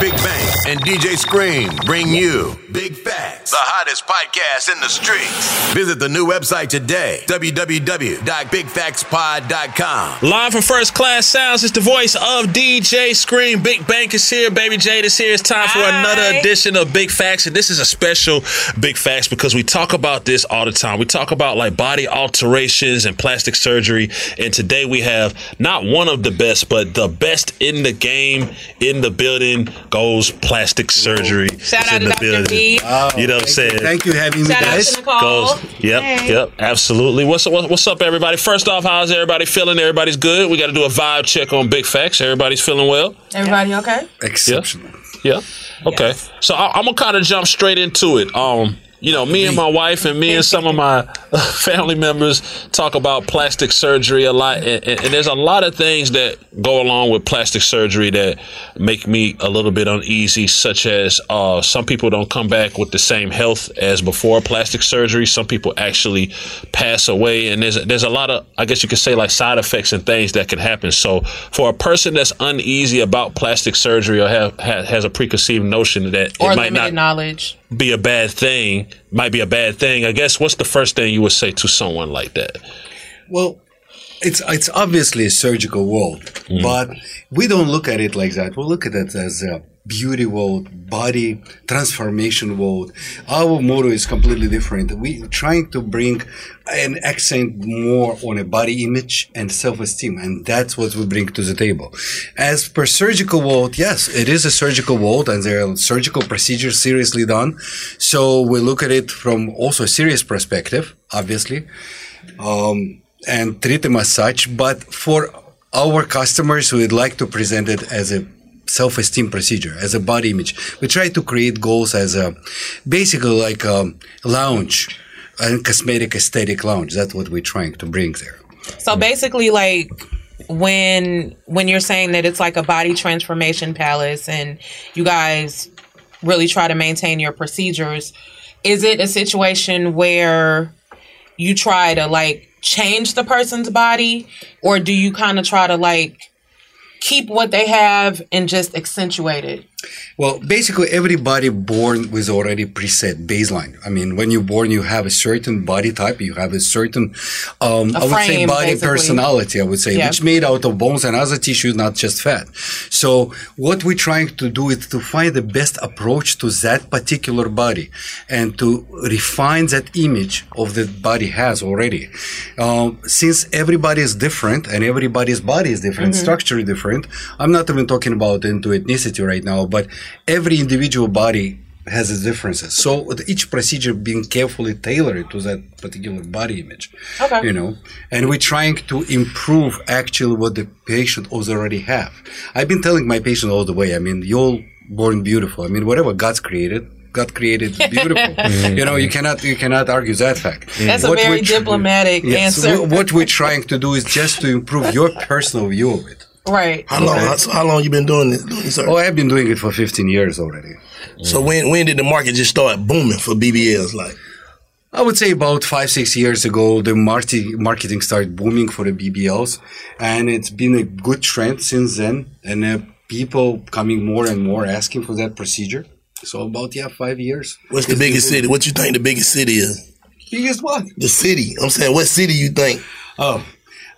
Big Bank and DJ Scream bring you Big Facts, the hottest podcast in the streets. Visit the new website today, www.bigfactspod.com. Live from First Class Sounds, it's the voice of DJ Scream. Big Bank is here, Baby Jade is here. It's time for Hi. another edition of Big Facts. And this is a special Big Facts because we talk about this all the time. We talk about like body alterations and plastic surgery. And today we have not one of the best, but the best in the game, in the building, Goals plastic surgery. Shout It's out in to the Dr. building. B. You know what I'm saying? Thank you for having me, Shout out guys. to Nicole. Goes. Yep, Hey. yep, absolutely. What's what, what's up, everybody? First off, how's everybody feeling? Everybody's good. We got to do a vibe check on Big Facts. Everybody's feeling well. Everybody okay? Exceptional. Yeah. Okay. So I, I'm gonna kind of jump straight into it. Um, you know, me and my wife and me and some of my family members talk about plastic surgery a lot, and, and, and there's a lot of things that go along with plastic surgery that make me a little bit uneasy, such as uh, some people don't come back with the same health as before plastic surgery. Some people actually pass away, and there's there's a lot of, I guess you could say, like side effects and things that can happen. So for a person that's uneasy about plastic surgery or have, ha has a preconceived notion that Or it might limited not knowledge. Be a bad thing, might be a bad thing. I guess what's the first thing you would say to someone like that? Well, it's it's obviously a surgical world, Mm-hmm. but we don't look at it like that. We look at it as a beauty world, body transformation world. Our motto is completely different. We're trying to bring an accent more on a body image and self-esteem, and that's what we bring to the table. As per surgical world, yes, it is a surgical world, and there are surgical procedures seriously done. So we look at it from also a serious perspective, obviously um, and treat them as such. But for our customers, we'd like to present it as a self-esteem procedure, as a body image. We try to create goals as a basically like a lounge, a cosmetic aesthetic lounge. That's what we're trying to bring there. So basically, like when when you're saying that it's like a body transformation palace, and you guys really try to maintain your procedures, is it a situation where you try to like change the person's body, or do you kind of try to like keep what they have and just accentuate it? Well, basically, everybody born with already preset baseline. I mean, when you're born, you have a certain body type, you have a certain, um, A I would say, body basically. personality. I would say, Yeah. which made out of bones and other tissues, not just fat. So, what we're trying to do is to find the best approach to that particular body, and to refine that image of the body has already. Um, since everybody is different and everybody's body is different, Mm-hmm. structure is different. I'm not even talking about into ethnicity right now, but every individual body has its differences. So each procedure being carefully tailored to that particular body image. Okay. You know, and we're trying to improve actually what the patient already have. I've been telling my patient all the way. I mean, you're born beautiful. I mean, whatever God's created, God created beautiful. you know, you cannot you cannot argue that fact. That's a very tr- diplomatic Yes, answer. wh- what we're trying to do is just to improve your personal view of it. Right. How long? How, how long you been doing this? Doing this Oh, I've been doing it for 15 years already. So when when did the market just start booming for BBLs? Like, I would say about five, six years ago, the marti- marketing started booming for the BBLs, and it's been a good trend since then. And uh, people coming more and more asking for that procedure. So about yeah, five years. what's the biggest good. city? What you think the biggest city is? Biggest what? The city. I'm saying, what city you think Oh,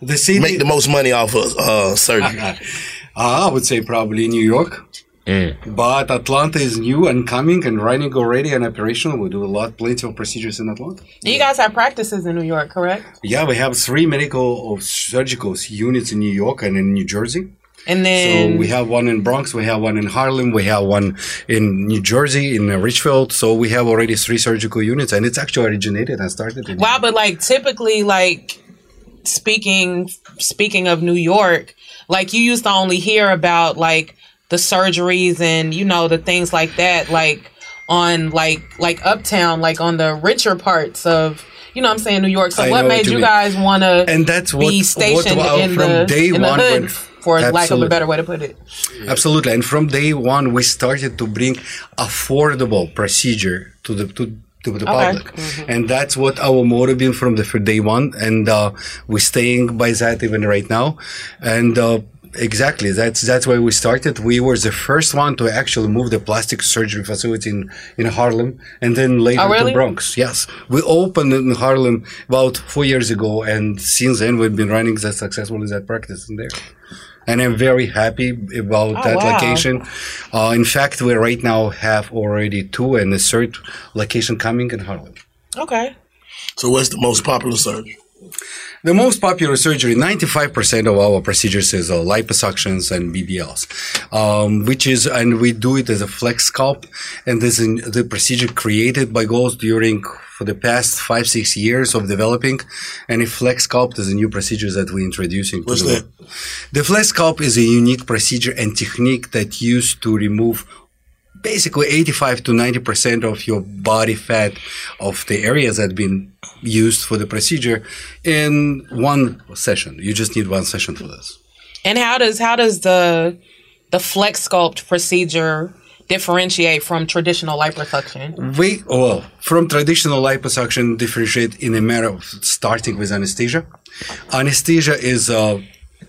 the city. make the most money off of uh, surgery? Uh, I would say probably New York. But Atlanta is new and coming and running already and operational. We do a lot, plenty of procedures in Atlanta. You guys have practices in New York, correct? Yeah, we have three medical or surgical units in New York and in New Jersey. And then So then we have one in Bronx, we have one in Harlem, we have one in New Jersey, in uh, Richfield. So we have already three surgical units, and it's actually originated and started in. wow, but like typically, like speaking speaking of New York, like you used to only hear about like the surgeries and you know the things like that, like on like like uptown, like on the richer parts of. You know what I'm saying, New York. So I what know what made you guys want to And that's what- be what stationed wow, in from the day in the one hood, when- for lack of a better way to put it? Absolutely, and from day one, we started to bring affordable procedure to the to. To the Okay. public, and that's what our motto been from the day one, and uh, we're staying by that even right now, and uh, exactly that's that's why we started. We were the first one to actually move the plastic surgery facility in, in Harlem, and then later Oh, really? to Bronx. Yes, we opened in Harlem about four years ago, and since then we've been running that successfully that practice in there. And I'm very happy about Oh, that wow. location. Uh, in fact, we right now have already two and a third location coming in Harlem. Okay. So what's the most popular surgery? The most popular surgery, 95% of our procedures is uh, liposuctions and BBLs, um, which is, and we do it as a flex sculpt. And this is the procedure created by Goals during, for the past five, six years of developing. And a flex sculpt is a new procedure that we're introducing. What's to the, The flex sculpt is a unique procedure and technique that used to remove basically 85 to 90 percent of your body fat of the areas that been used for the procedure in one session. You just need one session for this. And how does how does the the flex sculpt procedure differentiate from traditional liposuction? we well from traditional liposuction differentiate in a matter of starting with anesthesia. Anesthesia is uh,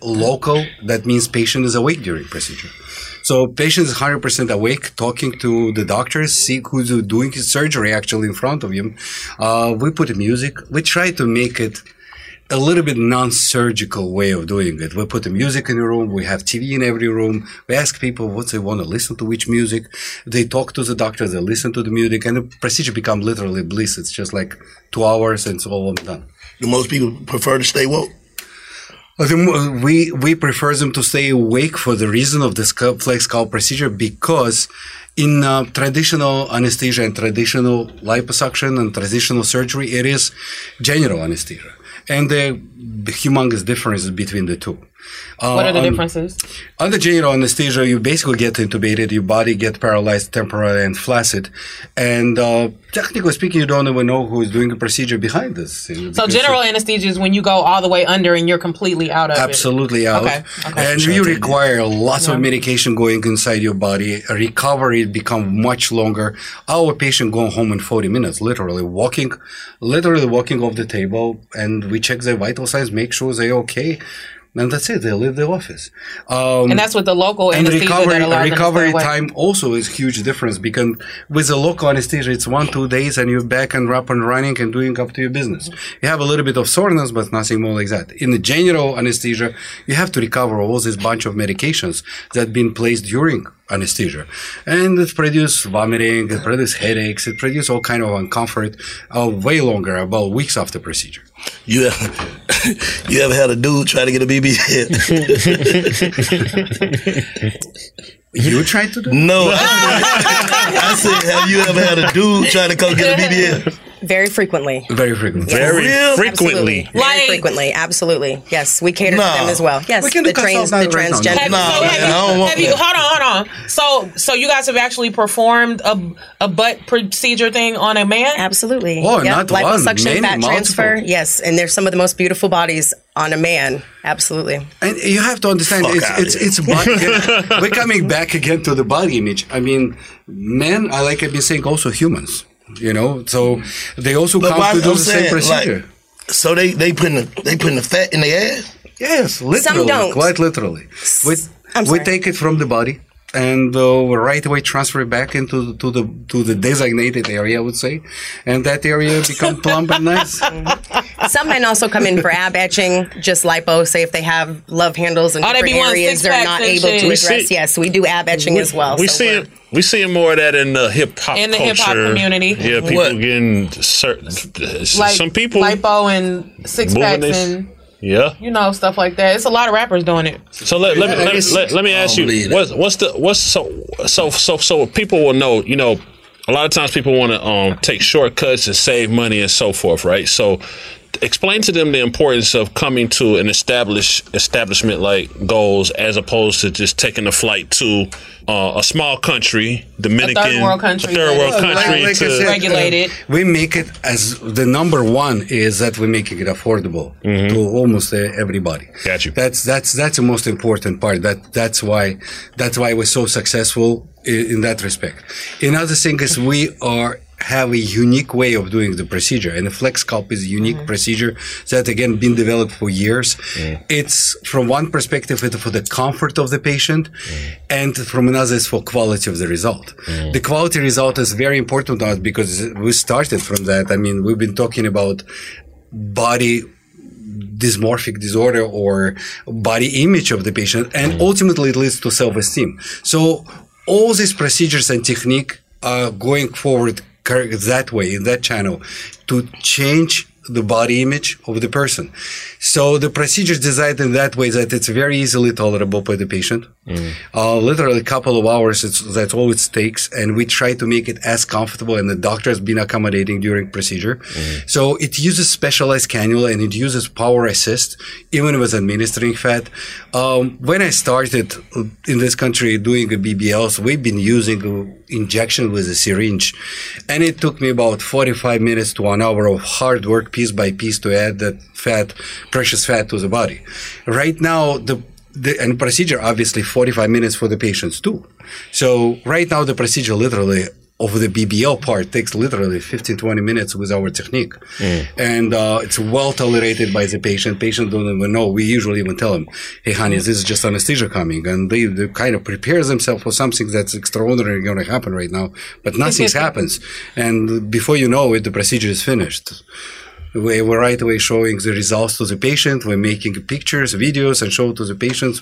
local. That means patient is awake during procedure so patient is 100% awake talking to the doctors see who's doing his surgery actually in front of him uh, we put music we try to make it a little bit non-surgical way of doing it. We put the music in the room. We have TV in every room. We ask people what they want to listen to, which music. They talk to the doctor. They listen to the music, and the procedure become literally bliss. It's just like two hours, and it's all done. Do most people prefer to stay woke? We we prefer them to stay awake for the reason of the flex sculpt procedure because in uh, traditional anesthesia and traditional liposuction and traditional surgery, it is general anesthesia, and the, the humongous difference between the two. Uh, What are the on- differences? under general anesthesia, you basically get intubated, your body get paralyzed temporarily and flaccid, and uh, technically speaking, you don't even know who is doing the procedure behind this. So because general anesthesia is when you go all the way under and you're completely out of it. absolutely out, Okay, okay. and you require lots of medication going inside your body. Recovery become much longer. Our patient going home in forty minutes, literally walking, literally walking off the table, and we check their vital signs, make sure they're okay. And that's it. They leave the office. Um, And that's with the local and anesthesia recovery that allows them to recovery time also is huge difference because with the local anesthesia it's one two days and you're back and up and running and doing up to your business you have a little bit of soreness but nothing more like that in the general anesthesia you have to recover all this bunch of medications that been placed during anesthesia and it produce vomiting it produce headaches it produce all kind of uncomfort uh, way longer about weeks after procedure You ever, you ever had a dude try to get a BBL? you tried to do no. I said, have you ever had a dude try to come get a BBL? Very frequently. Very frequently. Very real? frequently. Absolutely. Very frequently. Absolutely. Yes, we cater Nah. to them as well. Yes, We can the do trans, consult the transgender. Have, Nah, so man, have I don't you, want you, hold on, hold on. So, so you guys have actually performed a, a butt procedure thing on a man? Absolutely. Oh, not one, Liposuction, many, fat transfer. Yes, and there's some of the most beautiful bodies on a man. Absolutely. And you have to understand, Fuck it's it's it's body. we're coming back again to the body image. I mean, men, I like I've been saying, also humans. You know, so they also But come why- to do I'm the same procedure. like, so they they putting the, they putting the fat in their ass. yes, literally, don't. quite literally. We we take it from the body and uh, right away transfer it back into to the to the designated area, I would say, and that area become plump and nice. Some men also come in for ab etching, just lipo. Say if they have love handles in Oh, different areas, they're not able to address. see- yes, we do ab etching as well. We so see we're- it. We seeing more of that in the hip hop In the hip-hop community. Yeah, people What? getting certain. Like some people. lipo and six moving packs and yeah. you know stuff like that. It's a lot of rappers doing it. So let, let, me, let, me- let, let me ask you, believe what's, what's the what's so so so so people will know? You know, a lot of times people want to um, take shortcuts and save money and so forth, right? So explain to them the importance of coming to an established establishment like Goals as opposed to just taking a flight to uh, a small country, Dominican, third world country a third world country. Like- like to, said, Regulated. uh, we make it as the number one is that we're making it affordable to almost uh, everybody. Mm-hmm. Got you. That's that's that's the most important part. That that's why that's why we're so successful in, in that respect. Another thing is we are have a unique way of doing the procedure and the flex sculpt is a unique mm-hmm. procedure that again been developed for years. Mm. It's from one perspective it's for the comfort of the patient mm. and from another is for quality of the result. Mm. The quality result is very important to us because we started from that. I mean we've been talking about body dysmorphic disorder or body image of the patient and ultimately it leads to self-esteem. So all these procedures and technique are going forward that way in that channel to change the body image of the person. So the procedure is designed in that way that it's very easily tolerable by the patient uh, literally a couple of hours it's, that's all it takes and we try to make it as comfortable and the doctor has been accommodating during procedure. So it uses specialized cannula and it uses power assist even with administering fat. Um, when i started in this country doing a bbls we've been using injection with a syringe and it took me about 45 minutes to an hour of hard work piece by piece to add that fat precious fat to the body. Right now the the, and procedure obviously 45 minutes for the patients too. So right now the procedure literally of the BBL part takes literally 15 20 minutes with our technique, and uh, it's well tolerated by the patient. Patient don't even know. We usually even tell them, "Hey, honey, this is just anesthesia coming," and they, they kind of prepare themselves for something that's extraordinary going to happen right now, but nothing happens, and before you know it, the procedure is finished. We we're right away showing the results to the patient. We're making pictures, videos, and show to the patients,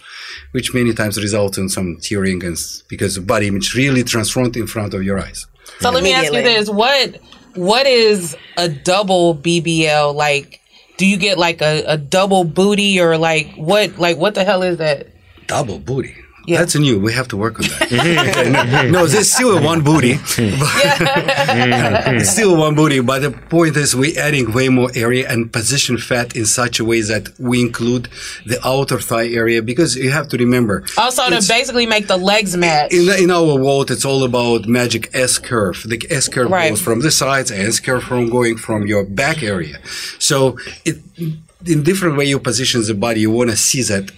which many times result in some tearing, and because the body image really transformed in front of your eyes. So let me ask you this: what what is a double BBL like? Do you get like a, a double booty or like what like what the hell is that? Double booty. Yeah. That's new. We have to work on that. no, there's still one booty. it's still one booty, but the point is we're adding way more area and position fat in such a way that we include the outer thigh area because you have to remember. Oh, also to basically make the legs match. in, in our world, it's all about magic S curve. The S curve Right. goes from the sides, S curve from going from your back area. So it, in different way you position the body, you want to see that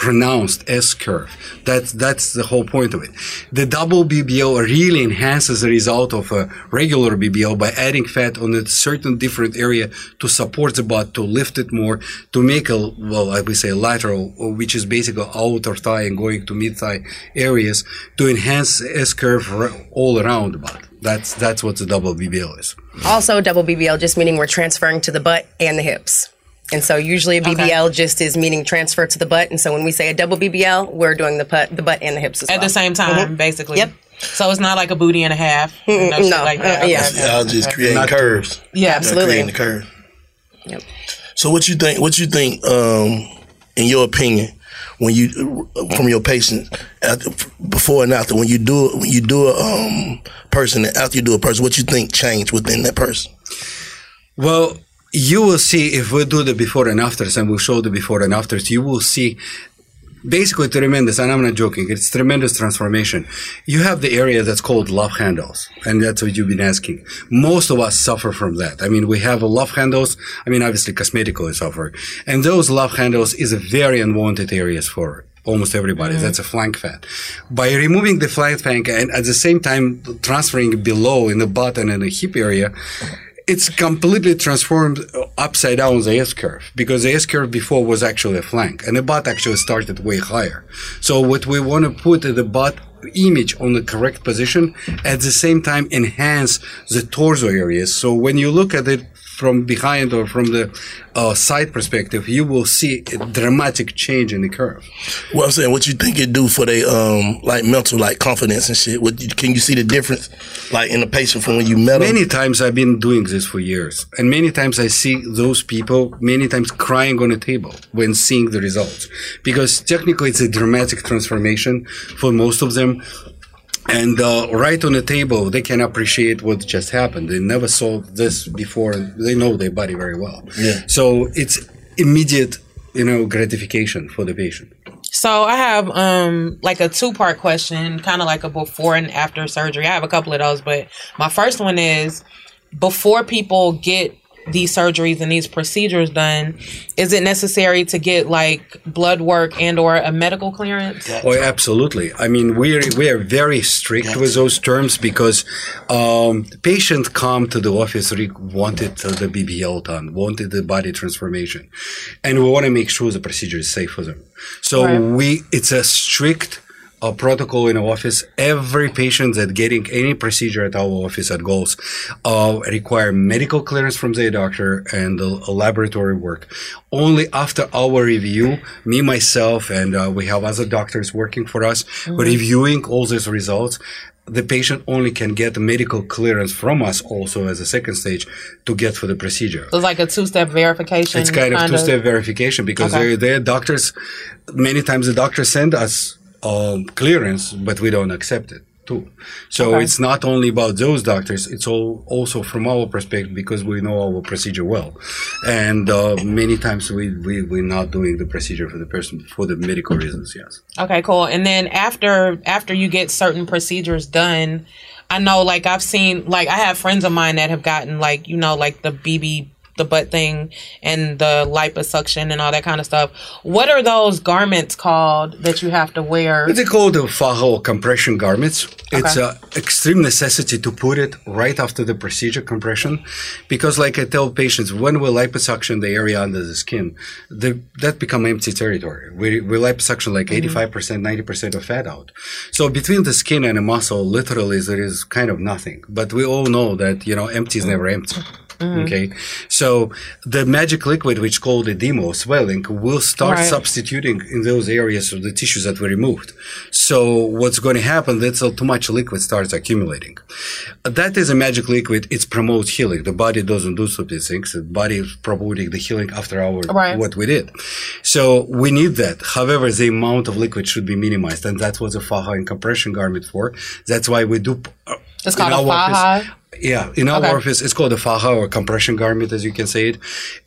pronounced S curve. That's that's the whole point of it. The double BBL really enhances the result of a regular BBL by adding fat on a certain different area to support the butt, to lift it more, to make a well, I would say lateral, which is basically outer thigh and going to mid thigh areas to enhance S curve all around the butt. That's that's what the double BBL is. Also, double BBL just meaning we're transferring to the butt and the hips. And so usually a BBL just is meaning transfer to the butt. And so when we say a double BBL, we're doing the butt, the butt and the hips as at well. the same time, basically. Yep. So it's not like a booty and a half. No, no, like that. uh, yeah. Okay. Y'all just creating curves. Yeah, Y'all Absolutely. creating the curve. Yep. So what you think? What you think? Um, in your opinion, when you from your patient after, before and after, when you do when you do a um, person after you do a person, what you think changed within that person? Well, you will see if we do the before and afters and we'll show the before and afters, you will see basically tremendous, and I'm not joking, it's tremendous transformation. You have the area that's called love handles, and that's what you've been asking. Most of us suffer from that. I mean, we have love handles. I mean, obviously cosmetically suffer. And those love handles is a very unwanted areas for almost everybody. Mm-hmm. That's a flank fat. By removing the flank fat and at the same time transferring below in the butt and in the hip area, it's completely transformed upside down the S curve because the S curve before was actually a flank and the butt actually started way higher. So what we want to put the butt image on the correct position at the same time enhance the torso areas. So when you look at it from behind or from the uh, side perspective, you will see a dramatic change in the curve. Well, I'm saying, what you think it do for the um like mental like confidence and shit? What can you see the difference like in the patient from when you met them? Many times I've been doing this for years, and many times I see those people many times crying on a table when seeing the results, because technically it's a dramatic transformation for most of them. And uh, right on the table, they can appreciate what just happened. They never saw this before. They know their body very well. Yeah. So it's immediate, you know, gratification for the patient. So I have um like a two part question, kind of like a before and after surgery. I have a couple of those, but my first one is before people get these surgeries and these procedures done, is it necessary to get like blood work and or a medical clearance? Oh, absolutely. I mean, we're we are very strict with those terms because um, the patient come to the office re- wanted the BBL done, wanted the body transformation, and we want to make sure the procedure is safe for them. So Right. we it's a strict. Uh protocol in our office. Every patient that getting any procedure at our office at Goals uh, require medical clearance from their doctor and uh, laboratory work. Only after our review, me myself and uh, we have other doctors working for us, Mhm. reviewing all these results. The patient only can get medical clearance from us also as a second stage to get for the procedure. So it's like a two step verification. It's kind of two-step verification because Okay. doctors. Many times the doctors send us um, clearance, but we don't accept it too. So Okay. it's not only about those doctors; it's all also from our perspective because we know our procedure well, and uh, many times we we we're not doing the procedure for the person for the medical reasons. Yes. Okay, cool. And then after after you get certain procedures done, I know like I've seen like I have friends of mine that have gotten like you know like the BB the butt thing and the liposuction and all that kind of stuff. What are those garments called that you have to wear? They call the faja compression garments. It's Okay. a extreme necessity to put it right after the procedure compression, because like I tell patients, when we liposuction the area under the skin, the, that become empty territory. We, we liposuction like mm-hmm. 85%, 90% of fat out. So between the skin and the muscle, literally there is kind of nothing. But we all know that, you know, empty is never empty. Mhm. Okay. So the magic liquid, which called edema or swelling, will start Right. substituting in those areas of the tissues that were removed. So what's going to happen? That's too much liquid starts accumulating. That is a magic liquid. It promotes healing. The body doesn't do these things. The body is promoting the healing after our Right. what we did. So we need that. However, the amount of liquid should be minimized, and that's what the faja and compression garment for. That's why we do. uh, It's called a faja. Yeah, in our Okay. office, it's called a faja or compression garment, as you can say it.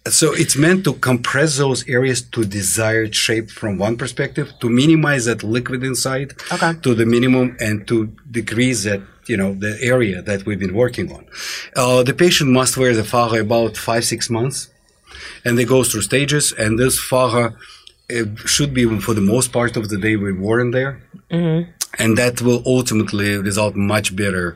So it's meant to compress those areas to desired shape from one perspective, to minimize that liquid inside Okay. to the minimum, and to decrease that you know the area that we've been working on. Uh, the patient must wear the faja about five six months, and they go through stages. And this faja should be for the most part of the day we worn there Mm-hmm. and that will ultimately result much better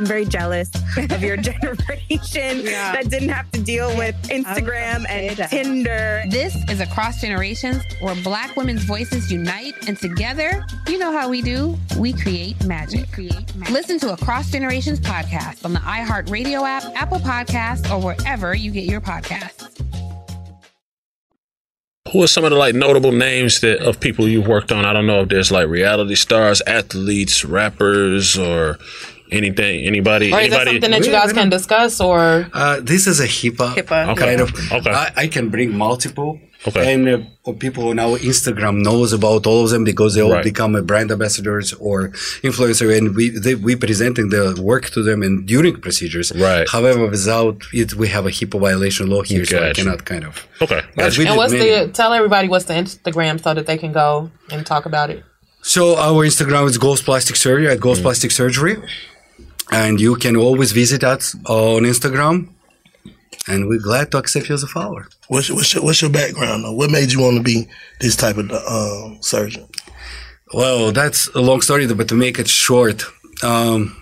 I'm very jealous of your generation Yeah. that didn't have to deal with Instagram and Tinder. This is Across Generations, where Black women's voices unite, and together, you know how we do. We create magic. create magic. Listen to Across Generations podcast on the iHeartRadio app, Apple Podcasts, or wherever you get your podcasts. Who are some of the like notable names that of people you've worked on? I don't know if there's like reality stars, athletes, rappers, or anything. Anybody? Or is that anybody? something that you guys can discuss or Uh, this is a HIPAA, HIPAA. kind of. Okay. I, I can bring multiple. Okay. And uh, people on our Instagram knows about all of them because they all Right. become a brand ambassadors or influencer, and we they, we presenting the work to them and during procedures. Right. However, without it, we have a HIPAA violation law here, so I cannot kind of. Okay. But we and what's many- the tell everybody what's the Instagram so that they can go and talk about it. So our Instagram is Goals Plastic Surgery at Goals Plastic Surgery, and you can always visit us on Instagram. And we're glad to accept you as a follower. What's your, what's your, what's your background though? What made you want to be this type of um, surgeon? Well, that's a long story, but to make it short, um,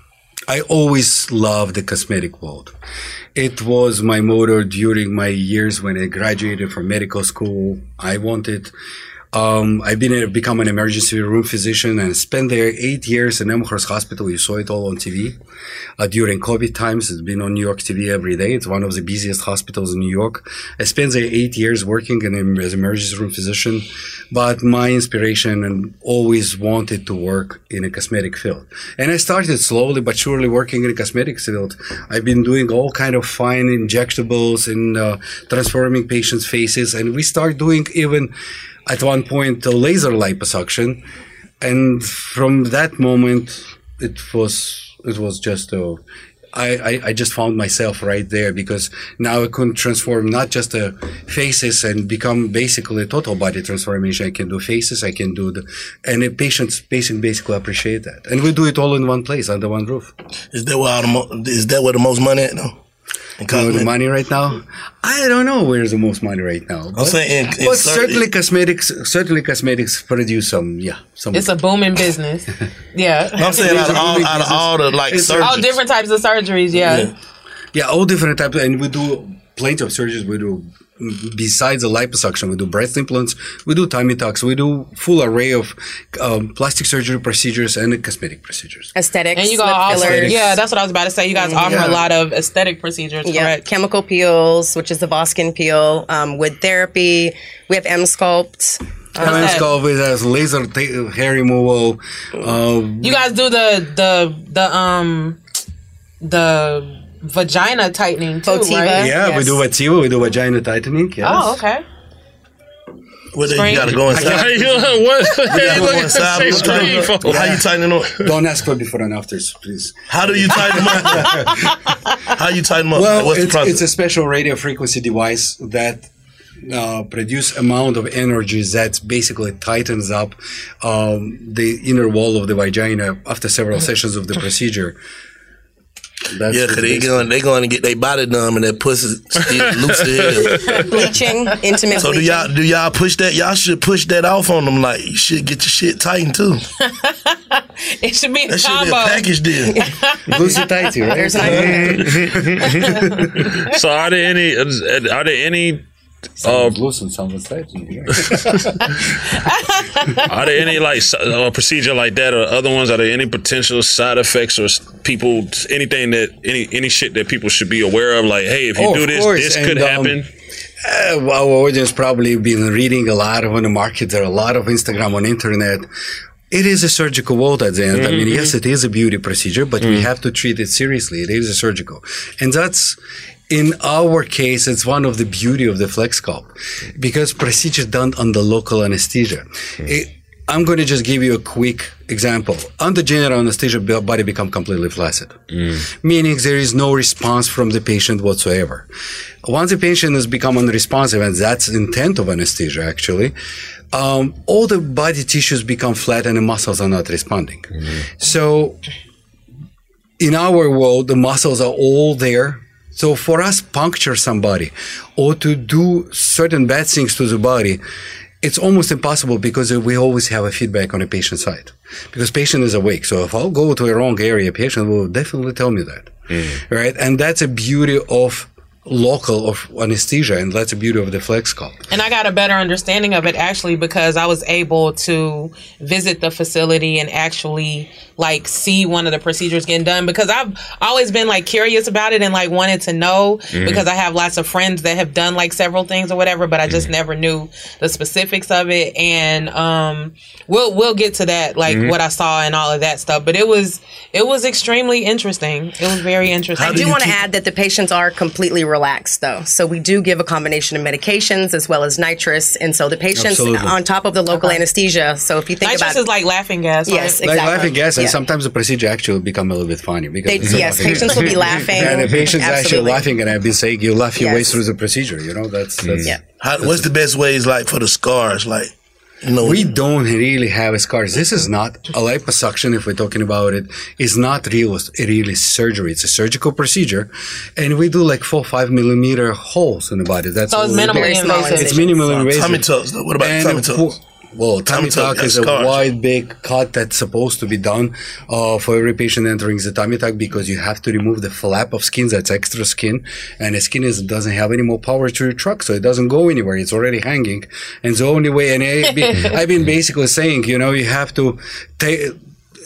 I always loved the cosmetic world. It was my motto during my years when I graduated from medical school. I wanted. Um, I've been a, become an emergency room physician and spent there eight years in Elmhurst Hospital. You saw it all on TV uh, during COVID times. It's been on New York TV every day. It's one of the busiest hospitals in New York. I spent there eight years working in, as emergency room physician, but my inspiration and always wanted to work in a cosmetic field. And I started slowly but surely working in a cosmetics field. I've been doing all kind of fine injectables and uh, transforming patients' faces, and we start doing even at one point a laser liposuction. And from that moment, it was it was just a I, I, I just found myself right there because now I can transform not just the faces and become basically a total body transformation. I can do faces, I can do the, and the patients, patients basically appreciate that. And we do it all in one place under one roof. Is that where the is that where the most money at? In You know, the money right now? I don't know where's the most money right now. But, saying in- in but cer- certainly cosmetics, certainly cosmetics produce some, yeah, some. It's a booming business. Yeah. No, I'm saying out of all, out of all the like It's- surgeons. all different types of surgeries, yeah. Yeah, all different types, and we do plenty of surgeries. We do besides the liposuction, we do breast implants, we do tummy tucks, we do full array of um, plastic surgery procedures and cosmetic procedures. Aesthetics, And you lip got also, fillers. yeah, that's what I was about to say. You guys offer Yeah. a lot of aesthetic procedures, Yeah, correct? chemical peels, which is the Voskin peel, um, wood therapy. We have Emsculpt. Helen that? Skull with has laser ta- hair removal. Um, You guys do the the the um the vagina tightening too, right? yeah, we do Votiva, we do vagina tightening. Yes. Oh, okay. Well, then you gotta go inside. I You know, what? You gotta Hey, look at inside. the screen, at- How you tighten it up? Don't ask for before and afters, please. How do you tighten them up? How you tighten them up? Well, What's the it's, process? it's a special radio frequency device that uh, produce amount of energy that basically tightens up um, the inner wall of the vagina after several sessions of the procedure. That's yeah, because they basic- going they going to get their body done and their pussy still loose as hell. Bleaching, intimate So do y'all do y'all push that? Y'all should push that off on them. Like you should get your shit tightened too. It should be a That should be a combo. package deal. Loosey tighty, right? There's an So are there any? Are there any? Someone's tighty. are there any like uh, procedure like that or other ones? Are there any potential side effects or people anything that any any shit that people should be aware of? Like, hey, if you Oh, do this, course, this and, could um, happen. Uh, well, our audience probably been reading a lot on the market. There are a lot of Instagram on internet. It is a surgical world at the end. I mean, Mhm. yes, it is a beauty procedure, but we have to treat it seriously. It is a surgical, and that's in our case, it's one of the beauty of the flex sculpt because procedure done under local anesthesia. Hmm. It- I'm going to just give you a quick example. Under general anesthesia, the body become completely flaccid hmm. meaning there is no response from the patient whatsoever. Once the patient has become unresponsive, and that's the intent of anesthesia actually, um, all the body tissues become flat and the muscles are not responding. Hmm. So in our world, the muscles are all there. So for us, puncture somebody or to do certain bad things to the body, it's almost impossible because we always have a feedback on the patient side because patient is awake. So if I'll go to a wrong area, patient will definitely tell me that, right? And that's a beauty of local of anesthesia, and that's the beauty of the flex sculpt. And I got a better understanding of it actually because I was able to visit the facility and actually like see one of the procedures getting done because I've always been like curious about it and like wanted to know Mhm. because I have lots of friends that have done like several things or whatever, but I just never knew the specifics of it. And um we'll we'll get to that, like Mhm. what I saw and all of that stuff. But it was it was extremely interesting. It was very interesting. I do want to add that the patients are completely relaxed, though. So we do give a combination of medications as well as nitrous, and so the patients Absolutely. on top of the local anesthesia. So if you think Nitrous about is like laughing gas. Yes, right? Like exactly. laughing gas, and Yeah. sometimes the procedure actually will become a little bit funny because They- it's yes, patients will be laughing. and the patient's actually laughing, and I've been saying you laugh your way through the procedure. You know, that's, mm. that's Yeah. How, what's the best ways like for the scars? Like, you know, we don't really have scars. This is not a liposuction. If we're talking about it, is not real, really surgery. It's a surgical procedure, and we do like four, five millimeter holes in the body. That's So it's all we do. minimally invasive. It's minimally invasive. tummy tucks. What about And tummy tucks? Well, tummy, Tummy tuck, tuck is a wide, big cut that's supposed to be done uh, for every patient entering the tummy tuck because you have to remove the flap of skin that's extra skin, and the skin is doesn't have any more power to retract, so it doesn't go anywhere. It's already hanging, and the only way. And I've been, I've been basically saying, you know, you have to. Ta-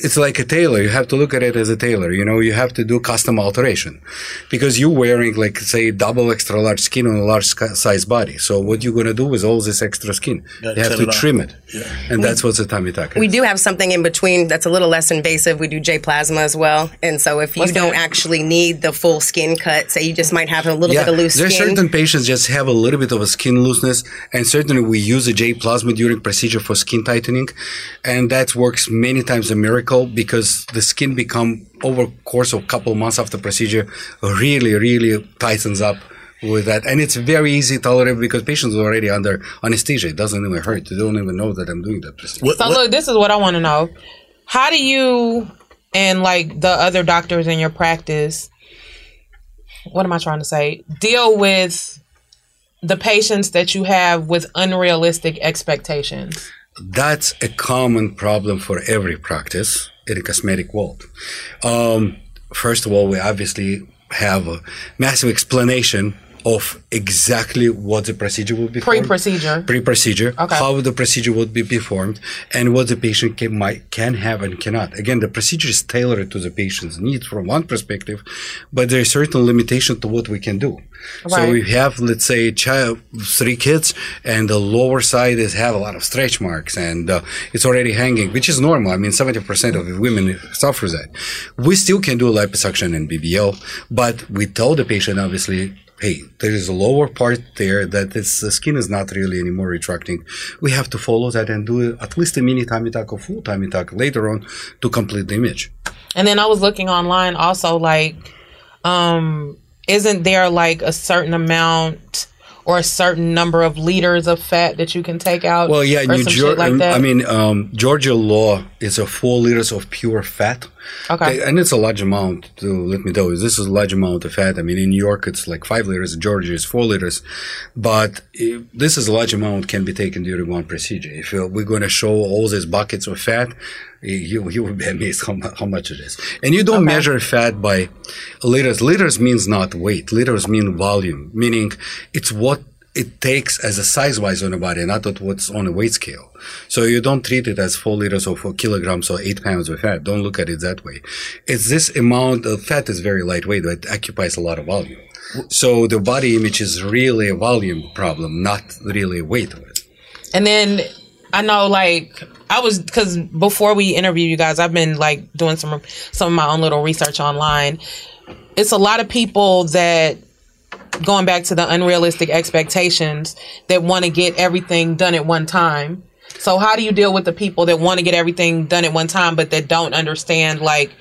it's like a tailor. You have to look at it as a tailor. You know, you have to do custom alteration because you're wearing like say double extra large skin on a large sc- size body. So what you're gonna do with all this extra skin? Gotta you have to trim it, and that's what's a tummy tuck. We do have something in between that's a little less invasive. We do J plasma as well. And so if you What's don't that? actually need the full skin cut, say you just might have a little bit of loose there's skin. certain patients just have a little bit of a skin looseness, and certainly we use a J plasma during procedure for skin tightening, and that works many times a miracle because the skin become over course of a couple months after procedure really really tightens up with that, and it's very easy tolerable because patients are already under anesthesia. It doesn't even hurt. They don't even know that I'm doing that procedure. so look, this is what I want to know. How do you and like the other doctors in your practice, what am I trying to say? Deal with the patients that you have with unrealistic expectations. That's a common problem for every practice in the cosmetic world. Um, first of all, we obviously have a massive explanation of exactly what the procedure will be. Pre-procedure. Pre-procedure, Okay. how the procedure would be performed, and what the patient can, might, can have and cannot. Again, the procedure is tailored to the patient's needs from one perspective, but there is certain limitation to what we can do. So we have, let's say, child, three kids, and the lower side is have a lot of stretch marks, and uh, it's already hanging, which is normal. I mean, seventy percent of women suffer that. We still can do liposuction and BBL, but we tell the patient obviously. Hey, there is a lower part there that it's, the skin is not really anymore retracting. We have to follow that and do at least a mini tummy tuck or full tummy tuck later on to complete the image. And then I was looking online also like um isn't there like a certain amount or a certain number of liters of fat that you can take out? Well, yeah, New Jersey. like? I mean, um, Georgia law is a four liters of pure fat. Okay. And it's a large amount. To let me tell you, this is a large amount of fat. I mean, in New York, it's like five liters. In Georgia, is four liters. But if this is a large amount can be taken during one procedure. If uh, we're going to show all these buckets of fat, you you will be amazed how, how much it is. And you don't measure fat by liters. Liters means not weight. Liters mean volume, meaning it's what it takes as a size wise on a body, not at what's on a weight scale. So you don't treat it as four liters or four kilograms or eight pounds of fat. Don't look at it that way. It's this amount of fat is very lightweight, but it occupies a lot of volume. So the body image is really a volume problem, not really a weight of it. And then I know, like, I was because before we interview you guys, I've been like doing some some of my own little research online. It's a lot of people that going back to the unrealistic expectations that want to get everything done at one time. So how do you deal with the people that want to get everything done at one time, but that don't understand like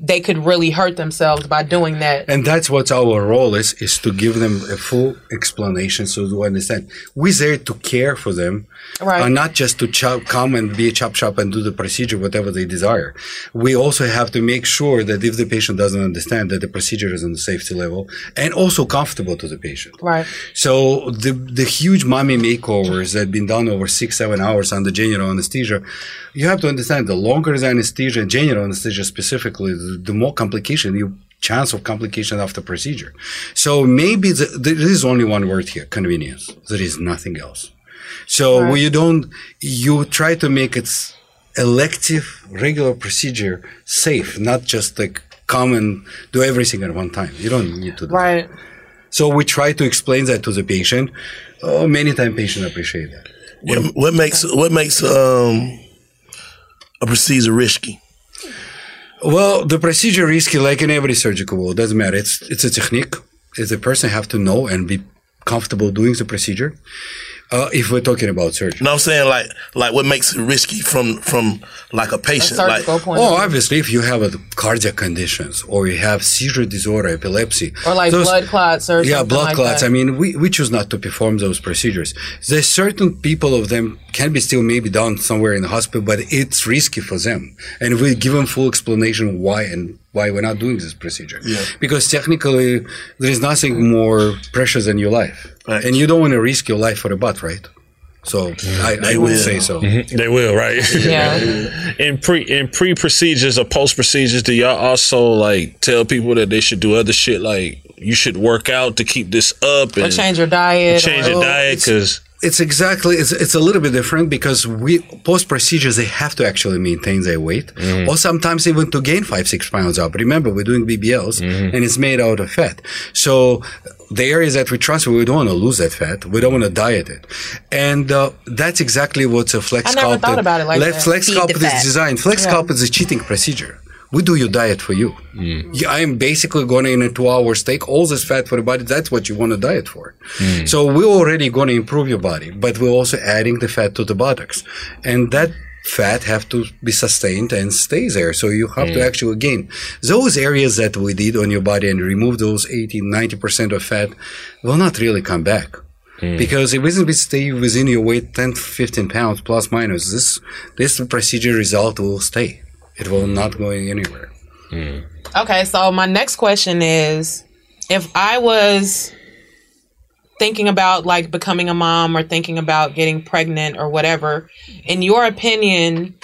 they could really hurt themselves by doing that? And that's what our role is, is to give them a full explanation so they understand. We're there to care for them, Right. uh, not just to chop, come and be a chop shop and do the procedure, whatever they desire. We also have to make sure that if the patient doesn't understand that the procedure is on the safety level and also comfortable to the patient. Right. So the the huge mommy makeovers that have been done over six seven hours under general anesthesia, you have to understand the longer the anesthesia general anesthesia specifically, the, the more complication you chance of complication after procedure. So maybe the, there is only one word here: convenience. There is nothing else. So Right. you don't you try to make it elective regular procedure safe, not just like come and do everything at one time. You don't need to do Right. so we try to explain that to the patient. Oh, many times patient appreciate that. What, what makes what makes um, a procedure risky? Well, the procedure is risky, like in every surgical world, doesn't matter. It's it's a technique. It's a person have to know and be comfortable doing the procedure. Uh, if we're talking about surgery. No, I'm saying like like what makes it risky from from like a patient. like oh, obviously, if you have a cardiac conditions or you have seizure disorder, epilepsy, Or like those- blood clots or yeah, blood like clots. that. I mean, we, we choose not to perform those procedures. There's certain people of them can be still maybe done somewhere in the hospital, but it's risky for them. And we give them full explanation why and why we're not doing this procedure. Yeah. Because technically, there is nothing more precious than your life. And you don't want to risk your life for a butt, right? So I, I would say so. Mhm. They will, right? Yeah. in pre in pre procedures or post procedures, do y'all also like tell people that they should do other shit like you should work out to keep this up Or and change your diet. change or- your diet because It's exactly it's, it's a little bit different because we post procedures they have to actually maintain their weight or sometimes even to gain five six pounds up. Remember we're doing BBLs and it's made out of fat. So the areas that we transfer we don't want to lose that fat. We don't want to diet it, and uh, that's exactly what's a flex I never sculpt. thought about it like that. Flex Feed the sculpt is designed. Flex Yeah. sculpt is a cheating procedure. We do your diet for you. Mm. Yeah, I am basically going in a two hours take all this fat for the body. That's what you want to diet for. Mm. So we're already going to improve your body, but we're also adding the fat to the buttocks. And that fat have to be sustained and stay there. So you have to Mm. actually gain those areas that we did on your body and remove those 80, 90% of fat will not really come back. Mm. Because if it will stay within your weight 10, 15 pounds plus minus, this, this procedure result will stay. It will not go anywhere. Okay, so my next question is if I was thinking about like becoming a mom or thinking about getting pregnant or whatever, in your opinion,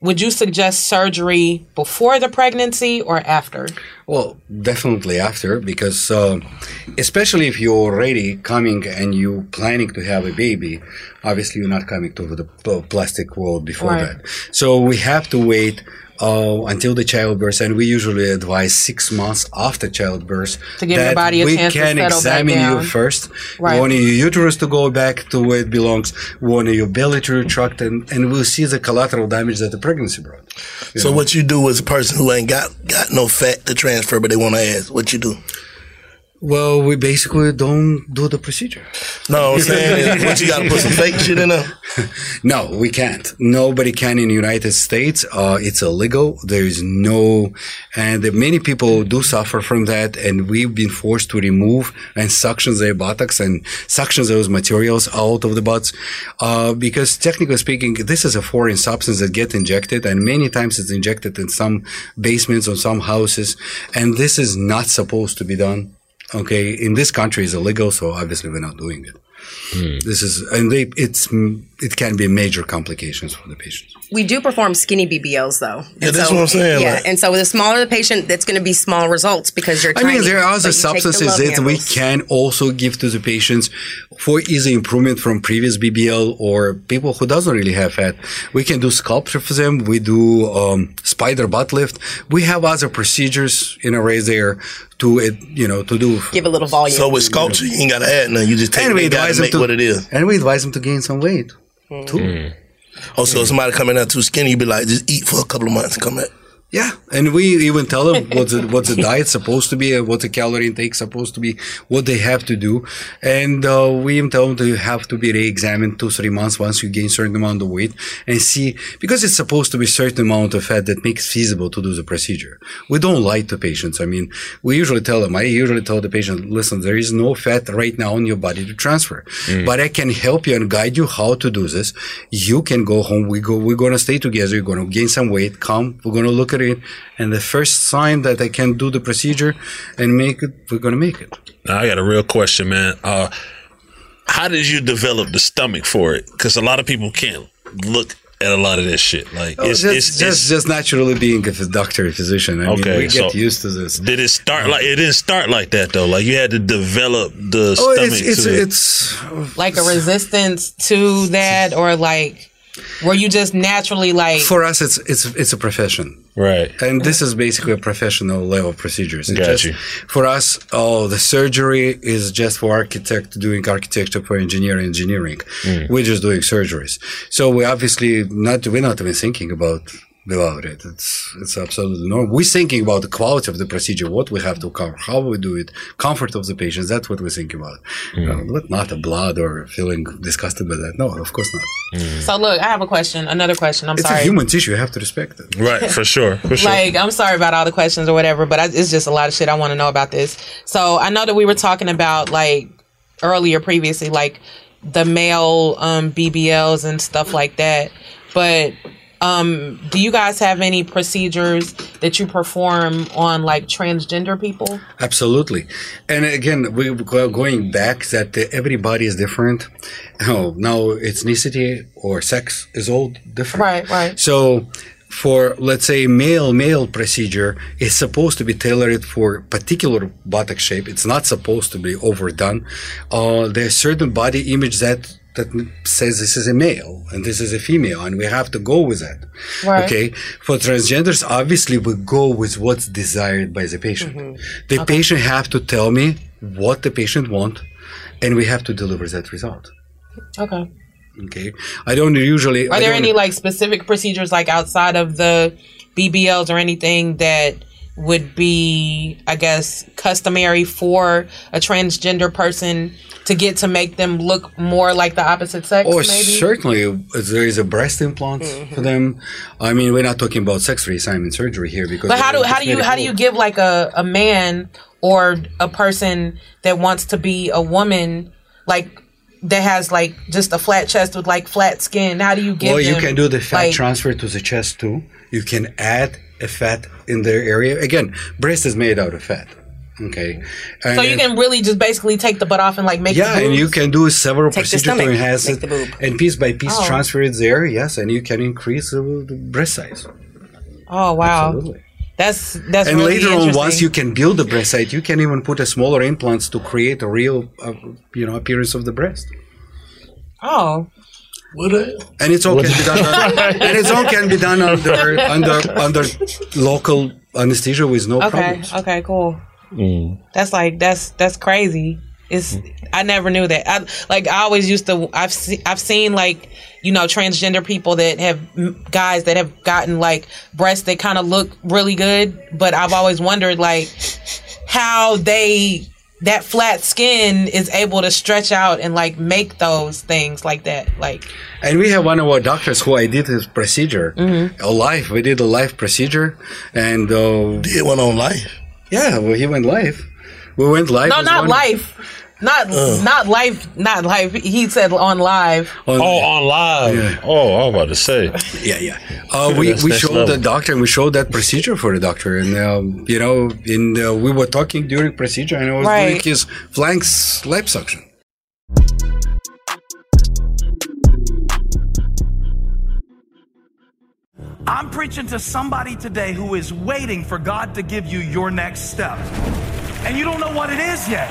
would you suggest surgery before the pregnancy or after? Well, definitely after, because uh, especially if you're already coming and you're planning to have a baby, obviously you're not coming to the plastic world before Right. that. So we have to wait uh, until the childbirth, and we usually advise six months after childbirth To give your body a we chance to can settle back examine you down. first. Right. We want your uterus to go back to where it belongs. We want your belly to retract, and, and we'll see the collateral damage that the pregnancy brought. So know. what you do as a person who ain't got got no fat to transfer, but they want to ask, what you do? Well, we basically don't do the procedure. No, I'm saying what you got to put some fake shit in there. No, we can't. Nobody can in the United States. Uh, it's illegal. There is no, and many people do suffer from that. And we've been forced to remove and suction their buttocks and suction those materials out of the butts, uh, because technically speaking, this is a foreign substance that gets injected, and many times it's injected in some basements or some houses, and this is not supposed to be done. Okay, in this country is illegal, so obviously we're not doing it. This is, and they, it's, it can be major complications for the patients. We do perform skinny BBLs though. Yeah, And that's so- what I'm saying, Yeah, like- and so the smaller the patient, that's going to be small results because you're. I tiny, mean, there are other you take the substances love that we can also give to the patients for easy improvement from previous BBL or people who doesn't really have fat. We can do sculpture for them. We do um, spider butt lift. We have other procedures in a way there to it, you know, to do. Give a little volume. So with sculpture, you ain't got to add nothing. You just take and we it advise them to what it is. and we advise them to gain some weight too. Oh, so if somebody coming out too skinny, you be like, just eat for a couple of months and come back. Yeah, and we even tell them what's the, what's the diet supposed to be, and what the calorie intake supposed to be, what they have to do, and uh, we even tell them to have to be re-examined two three months once you gain certain amount of weight and see because it's supposed to be certain amount of fat that makes feasible to do the procedure. We don't lie to patients. I mean, we usually tell them. I usually tell the patient, listen, there is no fat right now in your body to transfer, Mm. but I can help you and guide you how to do this. You can go home. We go. We're gonna stay together. You're gonna gain some weight. Come. We're gonna look at it, and the first sign that I can do the procedure and make it, we're gonna make it. Now I got a real question, man. Uh, how did you develop the stomach for it? Because a lot of people can't look at a lot of this shit. Like Oh, it's, just, it's, just, just naturally being a doctor, doctor, physician. I Okay, mean, we get used to this. Did it start like it didn't start like that though? Like you had to develop the Oh, stomach it's- it's- to it's like a resistance to that, or like were you just naturally like? For us, it's it's it's a profession, right? And this is basically a professional level procedures. It's Got just- you. For us, oh, the surgery is just for architect doing architecture for engineer engineering. Mm. We're just doing surgeries. So we obviously not we're not even thinking about about it. It's it's absolutely normal. We're thinking about the quality of the procedure, what we have to cover, how we do it, comfort of the patients. That's what we're thinking about. Mm. Uh, but not the blood or feeling disgusted by that. No, of course not. So look, I have a question. Another question. I'm it's sorry. a human tissue. You have to respect it. Right, for sure. For sure. Like, I'm sorry about all the questions or whatever, but I, it's just a lot of shit I want to know about this. So I know that we were talking about like earlier previously, like the male um, BBLs and stuff like that. But um, do you guys have any procedures that you perform on like transgender people? Absolutely. And again, we are going back that everybody is different. Oh, now ethnicity or sex is all different. Right, right. So for let's say male male procedure is supposed to be tailored for particular buttock shape. It's not supposed to be overdone. Uh, there's certain body image that that says this is a male and this is a female, and we have to go with that. Right. Okay. For transgenders, obviously we go with what's desired by the patient. Mm-hmm. The patient have to tell me what the patient want, and we have to deliver that result. Okay. Okay. I don't usually. Are there any like specific procedures like outside of the BBLs or anything that would be, I guess, customary for a transgender person to get to make them look more like the opposite sex? Oh, maybe. certainly. There is a breast implant Mm-hmm. for them. I mean, we're not talking about sex reassignment surgery here because. But how do how do you how do you give like a, a man or a person that wants to be a woman like that has like just a flat chest with like flat skin? How do you give Well, you them, can do the fat like, transfer to the chest too. You can add a fat in their area. Again, breast is made out of fat. Okay. so you can really just basically take the butt off and like make yeah, and you can do several Take the procedures to enhance make it, and piece by piece Oh. transfer it there. Yes, and you can increase the, the breast size. Oh wow, Absolutely. that's that's and really later on, once you can build the breast size, you can even put a smaller implants to create a real, uh, you know, appearance of the breast. oh And it's all can be done. and it's all can be done under under under local anesthesia with no okay problems. okay cool. Mm. That's like that's that's crazy. It's mm. I never knew that. I like I always used to. I've seen I've seen like you know transgender people that have guys that have gotten like breasts that kind of look really good, but I've always wondered like how they that flat skin is able to stretch out and like make those things like that. Like And we have one of our doctors who I did his procedure, Mm-hmm. a live. We did a live procedure, and uh, did one on live. Yeah, well, he went live. We went live. no, not one- life. Not Ugh. not life, not life. He said on live. On- oh, on live. Oh, I was about to say. Yeah, yeah. Uh, we we showed level. the doctor and we showed that procedure for the doctor, and um, you know, in uh, we were talking during procedure, and I was doing his flanks liposuction. I'm preaching to somebody today who is waiting for God to give you your next step. And you don't know what it is yet.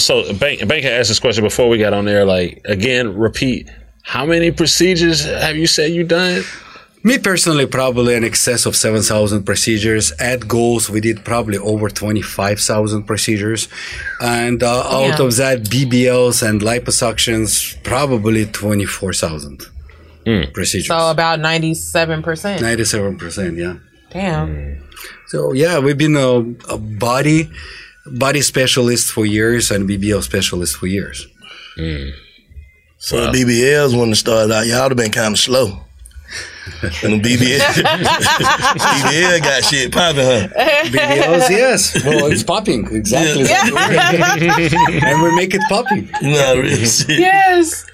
So Bank Bank had asked this question before we got on there. Like again, repeat. How many procedures have you said you done? Me personally, probably in excess of 7,000 procedures. At goals, we did probably over 25,000 procedures. And uh, out of that, BBLs and liposuctions, probably 24,000 procedures. So about 97%. 97%, yeah. Damn. So yeah, we've been a, a body body specialist for years and BBL specialist for years. Mm. So the BBLs when it started out, y'all have been kind of slow. And the BBL, BBL got shit popping, huh? BBLs, yes. Well, it's popping exactly. and we make it popping. No, really. shit. Yes.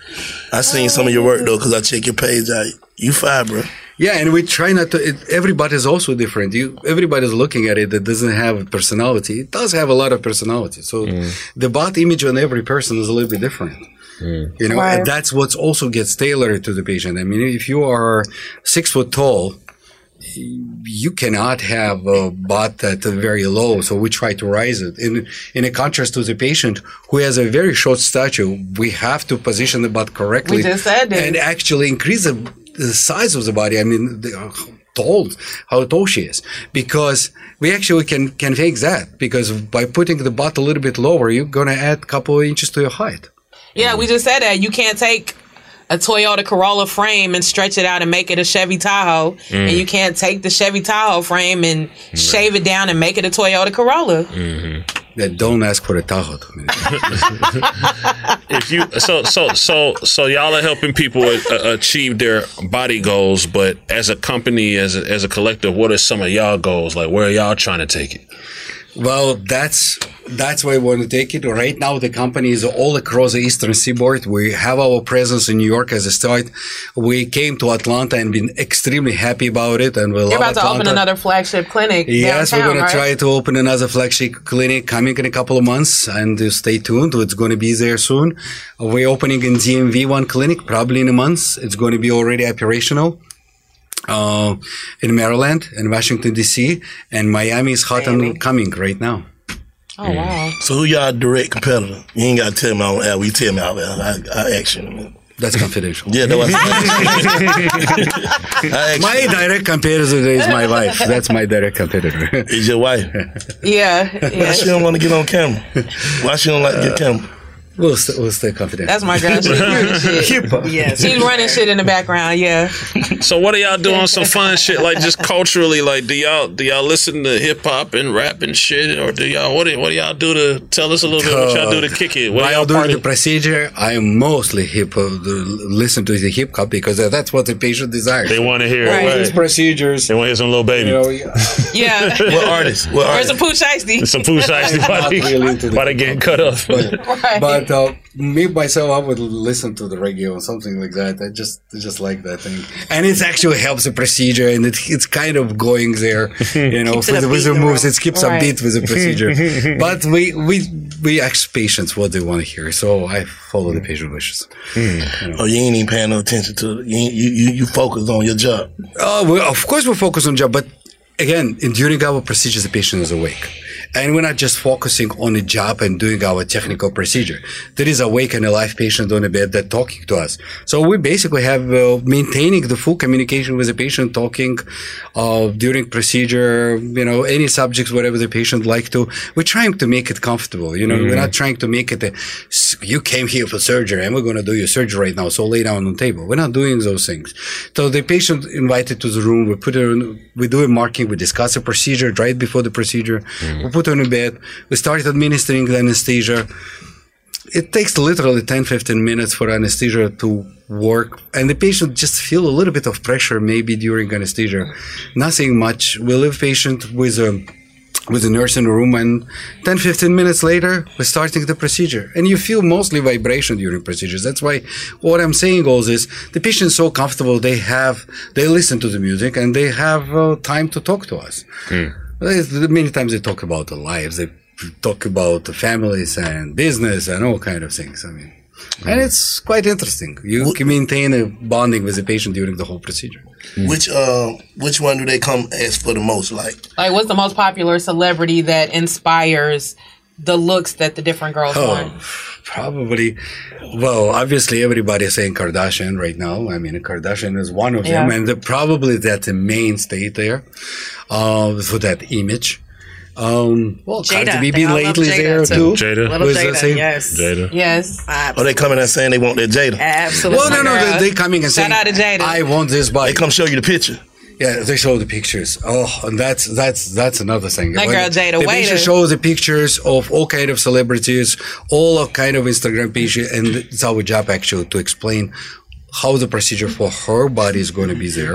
I seen some of your work though, cause I check your page out. You fine, bro. Yeah, and we try not to. It, everybody's also different. You, everybody's looking at it that doesn't have a personality. It does have a lot of personality. So mm. the bot image on every person is a little bit different. Mm. You know, Right. and that's what also gets tailored to the patient. I mean, if you are six foot tall, you cannot have a bot that is very low. So we try to rise it. In in a contrast to the patient who has a very short stature, we have to position the bot correctly. We just said it. and actually increase the, the size of the body. I mean, the, how tall, how tall she is, because we actually can can fake that because by putting the butt a little bit lower, you're gonna add a couple of inches to your height. Yeah, we just said that. You can't take a Toyota Corolla frame and stretch it out and make it a Chevy Tahoe. Mm. And you can't take the Chevy Tahoe frame and shave it down and make it a Toyota Corolla. Then don't ask for a Tahoe. if you so so so so y'all are helping people uh, achieve their body goals, but as a company, as a, as a collective, what are some of y'all goals? Like, where are y'all trying to take it? Well, that's that's why we want to take it. Right now, the company is all across the eastern seaboard. We have our presence in New York as a start. We came to Atlanta and been extremely happy about it, and we You're love about to open another flagship clinic. Yes, downtown, we're going right? to try to open another flagship clinic coming in a couple of months, and stay tuned. It's going to be there soon. We're opening in DMV one clinic probably in a month. It's going to be already operational. Uh, in Maryland and Washington DC and Miami is hot and coming right now. Oh wow! So who y'all direct competitor? You ain't got to tell me on air. We tell me out there. I, I ask you. in a minute. That's confidential. Yeah, that was. I my direct competitor is my wife. That's my direct competitor. Is your wife? Yeah, Why she don't want to get on camera? Why she don't like to get camera? We'll, st- we'll stay confidential. That's my girl. She cute shit. Yes. She's running shit in the background. Yeah. So what are y'all doing? Some fun shit, like just culturally. Like, do y'all do y'all listen to hip hop and rap and shit, or do y'all what do, what do y'all do to tell us a little bit? What y'all do to uh, kick it? What While y'all doing the procedure, I mostly hip uh, hop, listen to the hip hop because uh, that's what the patient desires. They want to hear Right. right. These procedures. They want to hear some Lil Baby. Yeah. What artist? What Where's artist? some poo shiesty? Some food size I'm really why they getting cut up. Right. But uh, me myself, I would listen to the radio or something like that. I just just like that thing, and it actually helps the procedure, and it, it's kind of going there, you know, Keeps with the, with the moves. It keeps Right. beat with the procedure. but we we we ask patients what they want to hear, so I follow the patient wishes. Oh, you ain't even paying no attention to it. You ain't, you, you you focus on your job. Oh, well, of course we focus on job, but again, in, during our procedures, the patient is awake. And we're not just focusing on the job and doing our technical procedure. There is awake and alive patient on the bed that talking to us. So we basically have uh, maintaining the full communication with the patient, talking uh, during procedure, you know, any subjects, whatever the patient like to. We're trying to make it comfortable. You know, we're not trying to make it a, you came here for surgery and we're going to do your surgery right now. So lay down on the table. We're not doing those things. So the patient invited to the room, we put her, in, we do a marking, we discuss the procedure right before the procedure. We put her in bed. We started administering the anesthesia. It takes literally 10, 15 minutes for anesthesia to work. And the patient just feel a little bit of pressure maybe during anesthesia. Nothing much. We leave patient with a with a nurse in the room and 10 15 minutes later we're starting the procedure and you feel mostly vibration during procedures that's why what i'm saying also is the patient's so comfortable they have they listen to the music and they have uh, time to talk to us There's- many times they talk about the lives. They talk about the families and business and all kind of things i mean. And it's quite interesting. You can maintain a bonding with the patient during the whole procedure. Which uh, which one do they come ask for the most? Like, Like, what's the most popular celebrity that inspires the looks that the different girls Oh, want? probably. Well, obviously, everybody's saying Kardashian right now. I mean, Kardashian is one of them, and the, probably that's the mainstay there uh, for that image. Um, well, Jada. Cardi B They all love lately Jada, there too. too. Jada. Little Was that Jada, same? yes. Jada. Yes. oh, they coming out saying they want their Jada. Absolutely. Well, no, no, they, they coming and Shout saying, out to Jada. "I want this body." They come show you the picture. Yeah, they show the pictures. Oh, and that's that's that's another thing. That When girl Jada the Waiter. shows the pictures of all kind of celebrities, all kind of Instagram pages, and it's our job actually to explain how the procedure for her body is going to be there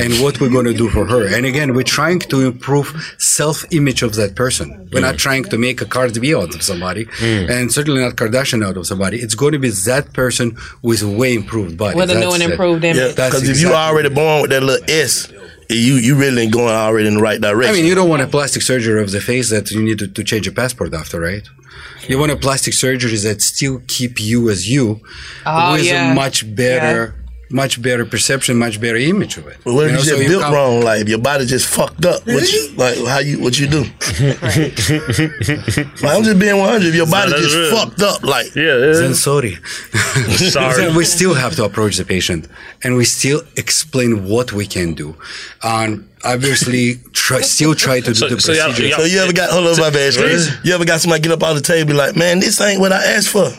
and what we're going to do for her. And again, we're trying to improve self-image of that person. We're not mm. trying to make a Cardi B out of somebody, mm. and certainly not Kardashian out of somebody. It's going to be that person with a way improved body. With a new and improved image. Yeah, That's because if you exactly- already born with that little S, you you really ain't going already in the right direction. I mean, you don't want a plastic surgery of the face that you need to, to change your passport after, right? You want a plastic surgery that still keep you as you, Oh, with yeah. a much better, much better perception, much better image of it. But what if You you, know, just so built wrong? Like your body just fucked up. What you like? How you? What you do? like, I'm just being 100. If your body that's just real. fucked up, like Yeah, Then sorry. Sorry. Then we still have to approach the patient, and we still explain what we can do. Um, obviously, try, still try to do So- the so y'all- procedure. y'all- So you ever got hold on my bad, You ever got somebody get up on the table and be like, man, this ain't what I asked for?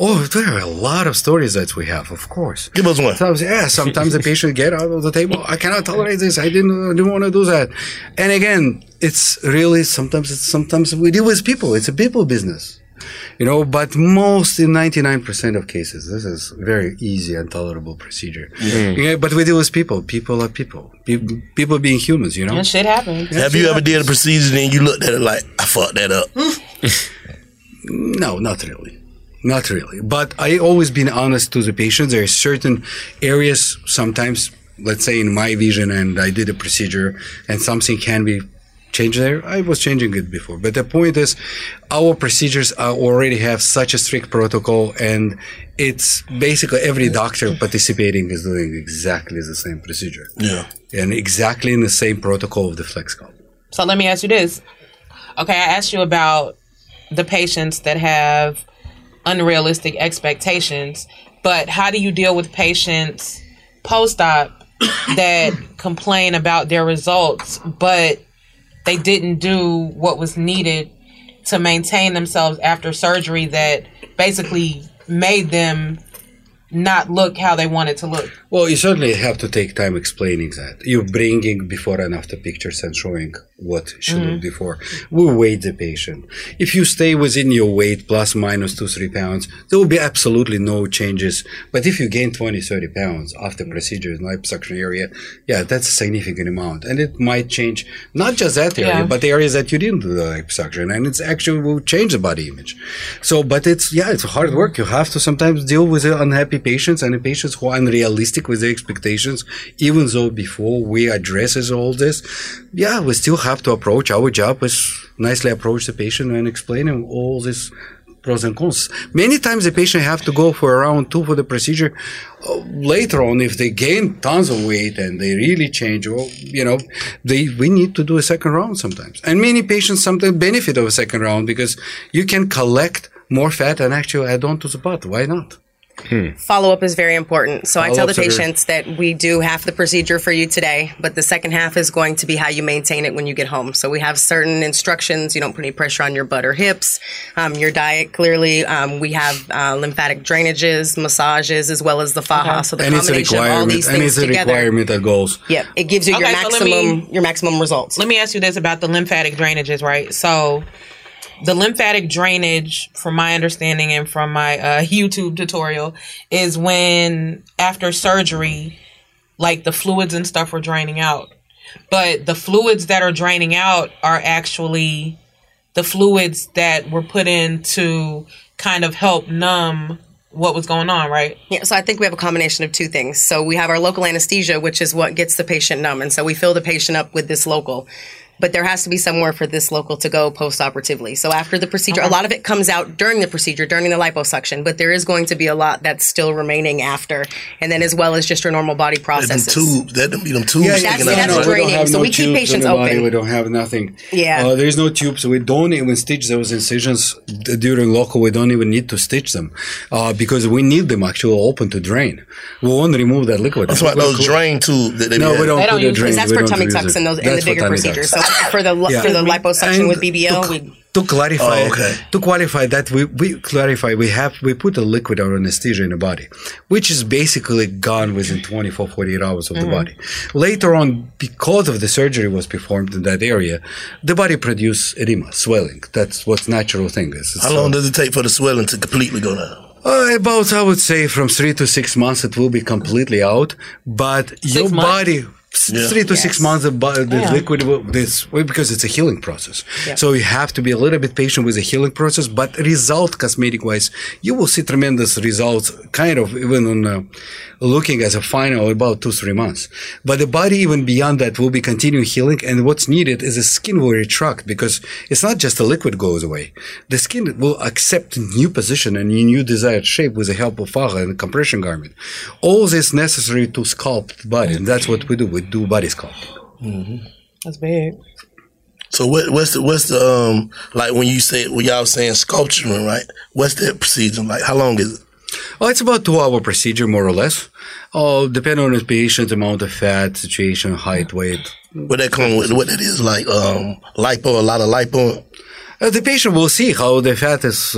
Oh, there are a lot of stories that we have, of course. Give us one. Sometimes, yeah, sometimes the patient get out of the table. I cannot tolerate this. I didn't, I didn't want to do that. And again, it's really sometimes it's sometimes we deal with people. It's a people business, you know. But most in ninety nine percent of cases, this is very easy and tolerable procedure. Mm. Yeah, but we deal with people. People are people. People, people being humans, you know. And shit happens. Have you ever did a procedure and you looked at it like, I fucked that up? No, not really. Not really. But I always been honest to the patient. There are certain areas sometimes, let's say in my vision, and I did a procedure and something can be changed there. I was changing it before. But the point is, our procedures are already have such a strict protocol and it's basically every doctor participating is doing exactly the same procedure. Yeah. And exactly in the same protocol of the flex sculpt. So let me ask you this. Okay, I asked you about the patients that have unrealistic expectations, but how do you deal with patients post op that complain about their results, but they didn't do what was needed to maintain themselves after surgery that basically made them not look how they wanted to look? Well, you certainly have to take time explaining that. You're bringing before and after pictures and showing what she Mhm. looked before. We weight the patient. If you stay within your weight, plus minus two, three pounds, there will be absolutely no changes. But if you gain 20, 30 pounds after procedure in liposuction area, yeah, that's a significant amount. And it might change not just that area, Yeah. but the areas that you didn't do the liposuction. And it's actually will change the body image. So, but it's, yeah, it's hard work. You have to sometimes deal with the unhappy patients and the patients who are unrealistic with the expectations, even though before we addresses all this, yeah, we still have to approach our job is nicely approach the patient and explain him all this pros and cons. Many times the patient have to go for a round two for the procedure. Uh, later on, if they gain tons of weight and they really change, well, you know, they we need to do a second round sometimes. And many patients sometimes benefit of a second round because you can collect more fat and actually add on to the butt. Why not? Follow up is very important. So I tell the Follow-ups very- patients that we do half the procedure for you today, but the second half is going to be how you maintain it when you get home. So we have certain instructions. You don't put any pressure on your butt or hips. Um, your diet, clearly, um, we have uh, lymphatic drainages, massages, as well as the faja. So the and it's a combination of all requirement. these And things it's a together. requirement that goes. Yep, it gives you your Okay, so maximum me- your maximum results. Let me ask you this about the lymphatic drainages, right? So, the lymphatic drainage, from my understanding and from my uh, YouTube tutorial, is when after surgery, like the fluids and stuff are draining out. But the fluids that are draining out are actually the fluids that were put in to kind of help numb what was going on, right? Yeah, so I think we have a combination of two things. So we have our local anesthesia, which is what gets the patient numb. And so we fill the patient up with this local. But there has to be somewhere for this local to go post operatively. So after the procedure, a lot of it comes out during the procedure, during the liposuction, but there is going to be a lot that's still remaining after. And then as well as just your normal body Them processes. tubes, that them, them tubes Yeah, sticking that's- out. that's we draining. have So no we keep patients in the body, open. We don't have nothing. Yeah. Uh, there is no tubes. We don't even stitch those incisions during local. We don't even need to stitch them uh, because we need them actually open to drain. We want to remove that liquid. That's why those drain tubes that they No, we don't They don't put a use- drain. that's we for tummy tucks and those- and the bigger procedures. tucks. For the Yeah. for the liposuction And with BBL. to- we, to clarify Oh, okay. to qualify that we, we clarify we have we put a liquid or anesthesia in the body which is basically gone within 24 48 hours of the Mhm. body later on because of the surgery was performed in that area the body produce edema swelling that's what natural thing is How long does it take for the swelling to completely go down? uh, about I would say from three to six months it will be completely out, but your months? body. S- Yeah. Three to six months, the, bo- the Yeah. liquid this because it's a healing process. Yeah. So you have to be a little bit patient with the healing process. But result, cosmetic wise, you will see tremendous results. Kind of even on uh, looking as a final about two three months. But the body even beyond that will be continuing healing. And what's needed is the skin will retract because it's not just the liquid goes away. The skin will accept new position and new desired shape with the help of faja and compression garment. All this necessary to sculpt the body, and that's what we do. We do body sculpting. That's big. So what, what's the what's the um like when you say when y'all saying sculpturing right? What's that procedure like? How long is it? Oh, it's about two hour procedure, more or less. Oh, depending on the patient, amount of fat, situation, height, weight. What that come with? What that is like? Um, lipo, a lot of lipo. Uh, the patient will see how the fat is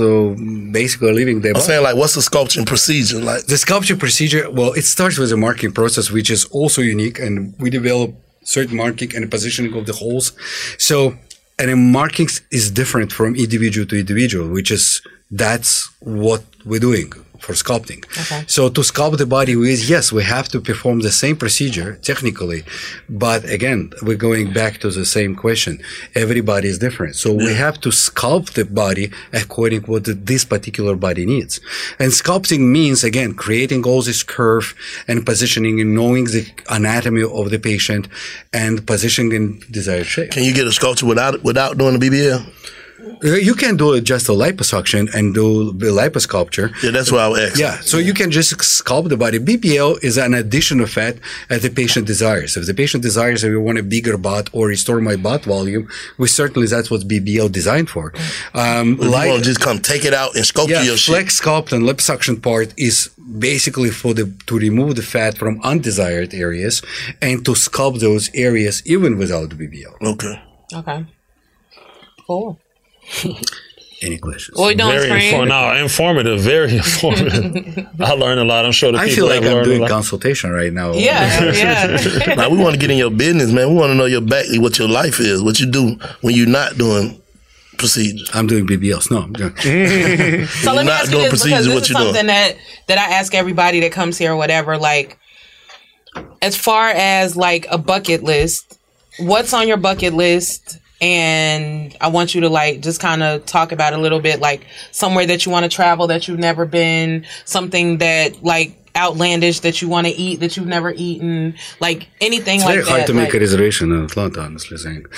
basically leaving their I'm body. saying like, what's the sculpting procedure like? The sculpting procedure, well, it starts with a marking process, which is also unique, and we develop certain marking and positioning of the holes. So, and the markings is different from individual to individual, which is that's what we're doing for sculpting. Okay. So to sculpt the body with, yes, we have to perform the same procedure technically, but again, we're going back to the same question. Everybody is different. So we have to sculpt the body according to what this particular body needs. And sculpting means, again, creating all this curve and positioning and knowing the anatomy of the patient and positioning in desired shape. Can you get a sculpture without without doing the BBL? Uh, You can do it just a liposuction and do the liposculpture. Yeah, that's what I was asking. Yeah, so you can just sculpt the body. BBL is an addition of fat as the patient desires. If the patient desires, if you want a bigger butt or restore my butt volume, we certainly that's what BBL designed for. Um, If you want to just come take it out and sculpt yeah, your shit. flex sculpt and liposuction part is basically for the to remove the fat from undesired areas and to sculpt those areas even without BBL. Okay. Okay. Cool. Any questions? What we doing, very Scream? infor- no, informative, very informative. I learned a lot. I'm sure the I people feel like have I'm doing consultation right now. Yeah, yeah. now we want to get in your business, man. We want to know your back, what your life is, what you do when you're not doing procedures. I'm doing BBLs. No, I'm joking. So let me not ask you doing this because procedures, this what is you doing? something that that I ask everybody that comes here or whatever. Like, as far as like a bucket list, what's on your bucket list? And I want you to like just kind of talk about a little bit, like somewhere that you want to travel that you've never been, something that like outlandish that you want to eat that you've never eaten, like anything It's like very hard that. to make a reservation in Atlanta, honestly saying.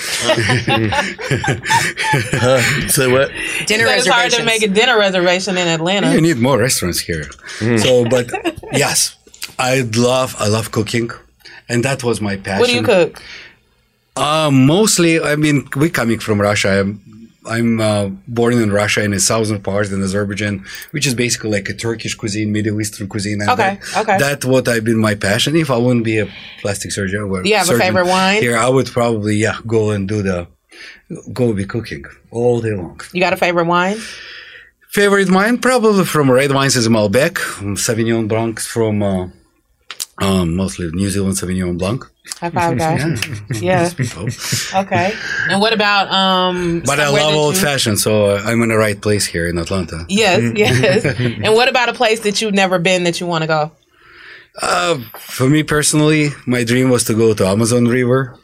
Say what? Dinner so it's hard to make a dinner reservation in Atlanta. You need more restaurants here. Hmm. So, but yes, I love I love cooking, and that was my passion. What do you cook? Uh, mostly, I mean, we coming from Russia. I'm I'm uh, born in Russia in the southern part in Azerbaijan, which is basically like a Turkish cuisine, Middle Eastern cuisine. And Okay, that, okay. That's what I've been my passion. If I wouldn't be a plastic surgeon, or you have a surgeon favorite wine? Here, I would probably yeah go and do the go be cooking all day long. You got a favorite wine? Favorite wine, probably from red wines is Malbec, um, Sauvignon Blanc from uh, um, mostly New Zealand Sauvignon Blanc. High five, guys. yeah. Okay. And what about um? But I love old you- fashioned, so uh, I'm in the right place here in Atlanta. Yes, yes. and what about a place that you've never been that you want to go? Uh, for me personally, my dream was to go to Amazon River.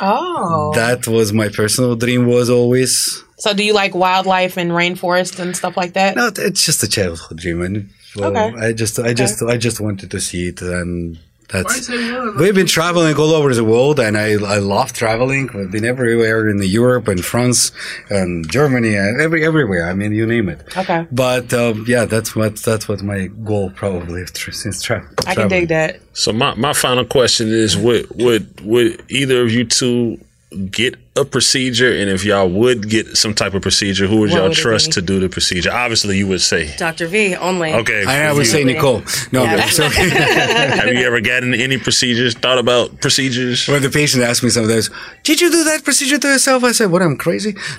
Oh. That was my personal dream. Was always So do you like wildlife and rainforest and stuff like that? no. It's just a childhood dream, and well, Okay. I just, I just, I just wanted to see it, and that's. We've been traveling all over the world, and I, I love traveling. We've been everywhere in Europe and France and Germany and every everywhere. I mean, you name it. Okay. But um, yeah, that's what that's what my goal probably tr- since tra- I can dig that. So my, my final question is: Would would would either of you two get a procedure, and if y'all would get some type of procedure, who would What y'all would trust to do the procedure? Obviously, you would say. Dr. V only. Okay. I, I would say Nicole. No, Yeah. so Have you ever gotten any procedures? Thought about procedures? when the patient asked me sometimes, "Did you do that procedure to yourself?" I said, "What? I'm crazy."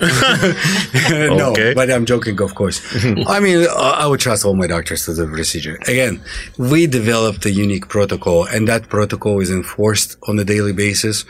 no, Okay. but I'm joking, of course. I mean, I I would trust all my doctors to do the procedure. Again, we developed a unique protocol, and that protocol is enforced on a daily basis.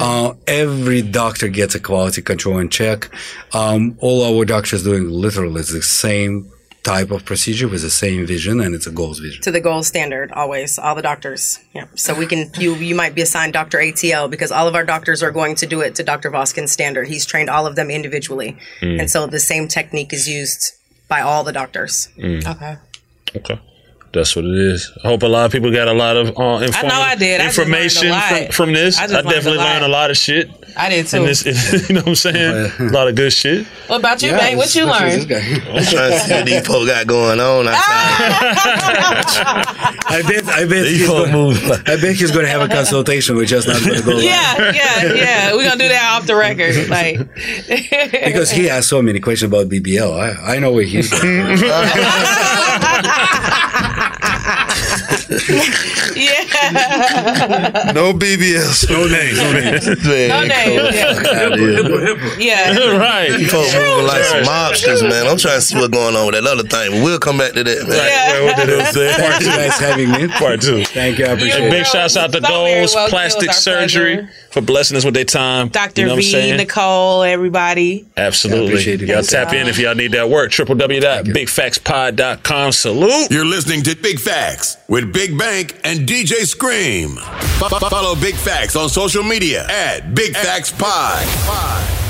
Uh, every doctor gets a quality control and check. Um, all our doctors doing literally is the same type of procedure with the same vision, and it's a goals vision. to the gold standard always all the doctors yeah so we can you you might be assigned dr atl because all of our doctors are going to do it to dr voskin's standard he's trained all of them individually Mm. and so the same technique is used by all the doctors Mm. Okay. Okay. That's what it is. I hope a lot of people got a lot of uh, I know I did. I just information lot. from, from this. I I, just learned a definitely learned a lot of shit. I did too. This, you know what I'm saying? a lot of good shit. What about you, Bang? What you learned? I'm trying to see what these folks got going on. I bet, I bet, he's gonna, I bet he's going to have a consultation. We're just not going to go live. Yeah, yeah, yeah. We're gonna do that off the record. Like because he asked so many questions about BBL. I, I know where he's going. yeah. no BBS. No names. No names. No names, yeah. Yeah. right. You folks moving like some mobsters, man. I'm trying to see what's going on with that other thing. We'll come back to that, man. Right, what did it say? Thank you guys having me. Part two. Thank you. I appreciate And it. big shouts out to so very Goals welcome. It Plastic was our Surgery pleasure. for blessing us with their time. Dr. You know what I'm V, saying? Nicole, everybody. Absolutely. appreciate it. Y'all Thanks, tap in if y'all need that work. www.bigfaxpod.com. Salute. You're listening to Big Facts with Big Bank and DJ Scream. Follow Big Facts on social media at Big Facts Pod.